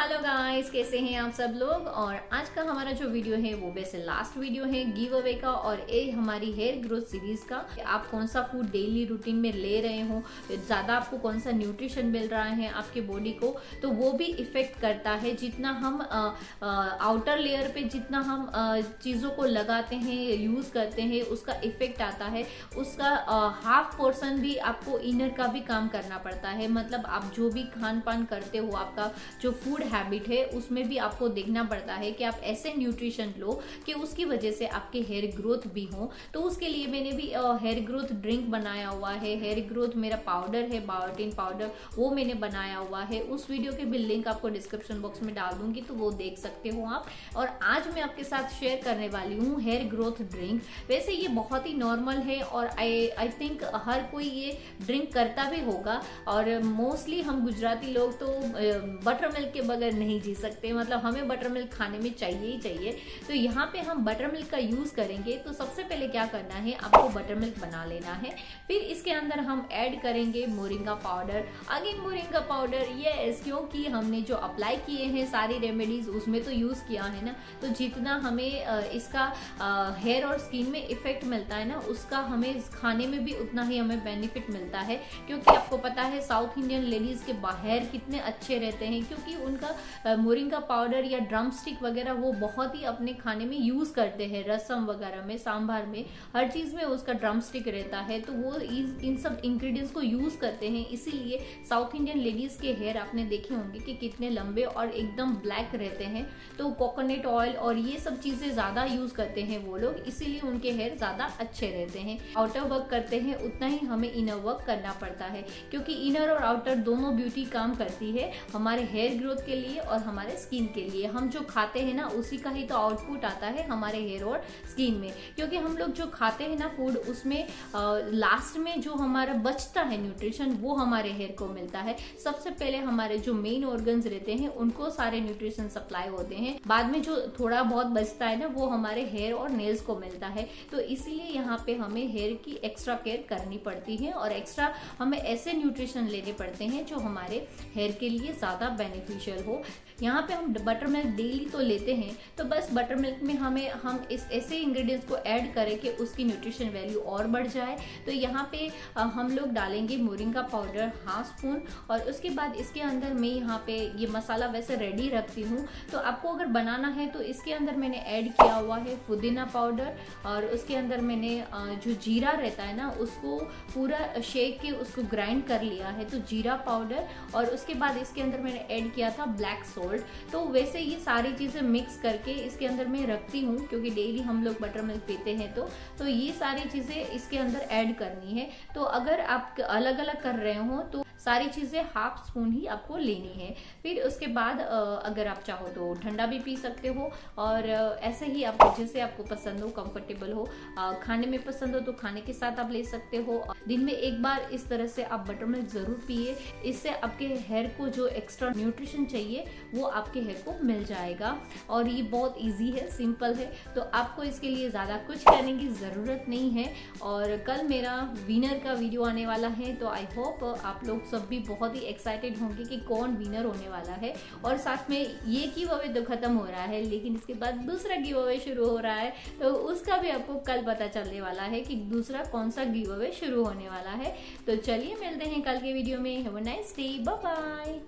Hello guys कैसे हैं आप सब लोग? और आज का हमारा जो वीडियो है वो वैसे लास्ट वीडियो है गिव अवे का और ये हमारी हेयर ग्रोथ सीरीज़ का। आप कौन सा फ़ूड डेली रूटीन में ले रहे हो? ज़्यादा आपको कौन सा न्यूट्रिशन मिल रहा है आपके बॉडी को? तो वो भी इफ़ेक्ट करता है। जितना हम आ, आ, आउटर लेयर पे जितना हम चीज़ों को लगाते हैं यूज़ करते हैं उसका इफ़ेक्ट आता है। उसका हाफ़ पोर्सन भी आपको इनर का भी काम करना पड़ता है। मतलब आप जो भी खान पान करते हो आपका जो फ़ूड हैबिट है, उसमें भी आपको देखना पड़ता है कि आप ऐसे न्यूट्रिशन लो कि उसकी वजह से आपके हेयर ग्रोथ भी हो। तो उसके लिए मैंने भी हेयर ग्रोथ ड्रिंक बनाया हुआ है। हेयर ग्रोथ मेरा पाउडर है बायोटिन पाउडर वो मैंने बनाया हुआ है। उस वीडियो के भी लिंक आपको डिस्क्रिप्शन बॉक्स में डाल दूँगी तो वो देख सकते हो आप। और आज मैं आपके साथ शेयर करने वाली हूँ हेयर ग्रोथ ड्रिंक वैसे ये बहुत ही नॉर्मल है और आई आई थिंक हर कोई ये ड्रिंक करता भी होगा। और मोस्टली हम गुजराती लोग तो बटर मिल्क के बगैर नहीं जी सकते मतलब हमें बटर मिल्क खाने में चाहिए ही चाहिए। तो यहाँ पे हम बटर मिल्क का यूज़ करेंगे तो सबसे पहले क्या करना है, आपको बटर मिल्क बना लेना है। फिर इसके अंदर हम ऐड करेंगे moringa powder again moringa powder ये क्योंकि हमने जो अप्लाई किए हैं सारी रेमेडीज उसमें तो यूज़ किया है ना? तो जितना हमें इसका हेयर और स्किन में इफ़ेक्ट मिलता है ना, उसका हमें खाने में भी उतना ही हमें बेनिफिट मिलता है। क्योंकि आपको पता है साउथ इंडियन लेडीज़ के बाहर कितने अच्छे रहते हैं, क्योंकि उनका मोरिंगा पाउडर या ड्रम स्टिक वगैरह वो बहुत ही अपने खाने में यूज़ करते हैं, रसम वगैरह में, सांभर में, हर चीज़ में उसका ड्रम स्टिक रहता है तो वो इन सब इंग्रेडिएंट्स को यूज़ करते हैं, इसीलिए साउथ इंडियन लेडीज़ के हेयर आपने देखे होंगे कि कितने लंबे और एकदम ब्लैक रहते हैं तो कोकोनट ऑयल और ये सब चीज़ें ज़्यादा यूज़ करते हैं वो लोग, इसीलिए उनके हेयर ज़्यादा अच्छे रहते हैं। आउटर वर्क करते हैं, उतना ही हमें इनर वर्क करना पड़ता है, क्योंकि इनर और आउटर दोनों ब्यूटी काम करती है, हमारे हेयर ग्रोथ के लिए और हमारे स्किन के लिए। हम जो खाते हैं ना, उसी का ही तो आउटपुट आता है हमारे हेयर और स्किन में। क्योंकि हम लोग जो खाते हैं ना फ़ूड उसमें लास्ट में जो हमारा बचता है न्यूट्रिशन वो हमारे हेयर को मिलता है। सबसे पहले हमारे जो मेन ऑर्गन्स रहते हैं, उनको सारे न्यूट्रिशन सप्लाई होते हैं। बाद में जो थोड़ा बहुत बचता है ना, वो हमारे हेयर और नेल्स को मिलता है। तो इसीलिए यहाँ पे हमें हेयर की एक्स्ट्रा केयर करनी पड़ती है और एक्स्ट्रा हमें ऐसे न्यूट्रिशन लेने पड़ते हैं जो हमारे हेयर के लिए ज़्यादा बेनिफिशियल हो। यहाँ पे हम बटर मिल्क डेली तो लेते हैं तो बस बटर मिल्क में हमें, हम इस, ऐसे इंग्रेडिएंट्स को ऐड करें कि उसकी न्यूट्रिशन वैल्यू और बढ़ जाए। तो यहाँ पे हम लोग डालेंगे मोरिंगा पाउडर हाफ़ स्पून और उसके बाद इसके अंदर मैं यहाँ पे ये मसाला वैसे रेडी रखती हूँ। तो आपको अगर बनाना है तो इसके अंदर मैंने ऐड किया हुआ है पुदीना पाउडर और उसके अंदर मैंने जो जीरा रहता है ना, उसको पूरा शेक के उसको ग्राइंड कर लिया है। तो जीरा पाउडर और उसके बाद इसके अंदर मैंने ऐड किया था ब्लैक सोल्ट तो वैसे ये सारी चीज़ें मिक्स करके इसके अंदर मैं रखती हूँ, क्योंकि डेली हम लोग बटर मिल्क पीते हैं तो। तो ये सारी चीज़ें इसके अंदर ऐड करनी है। तो अगर आप अलग अलग कर रहे हो तो सारी चीज़ें हाफ़ स्पून ही आपको लेनी है। फिर उसके बाद अगर आप चाहो तो ठंडा भी पी सकते हो और ऐसे ही आप जैसे आपको पसंद हो कंफर्टेबल हो खाने में पसंद हो तो खाने के साथ आप ले सकते हो। दिन में एक बार इस तरह से आप बटर मिल्क ज़रूर पिए। इससे आपके हेयर को जो एक्स्ट्रा न्यूट्रिशन चाहिए, वो आपके हेयर को मिल जाएगा। और ये बहुत ईजी है सिंपल है। तो आपको इसके लिए ज़्यादा कुछ करने की ज़रूरत नहीं है। और कल मेरा विनर का वीडियो आने वाला है तो आई होप आप लोग सब भी बहुत ही एक्साइटेड होंगे कि कौन विनर होने वाला है। और साथ में ये गिव अवे तो खत्म हो रहा है, लेकिन इसके बाद दूसरा गिव अवे शुरू हो रहा है तो उसका भी आपको कल पता चलने वाला है कि दूसरा कौन सा गिव अवे शुरू होने वाला है। तो चलिए मिलते हैं कल के वीडियो में। Have nice day bye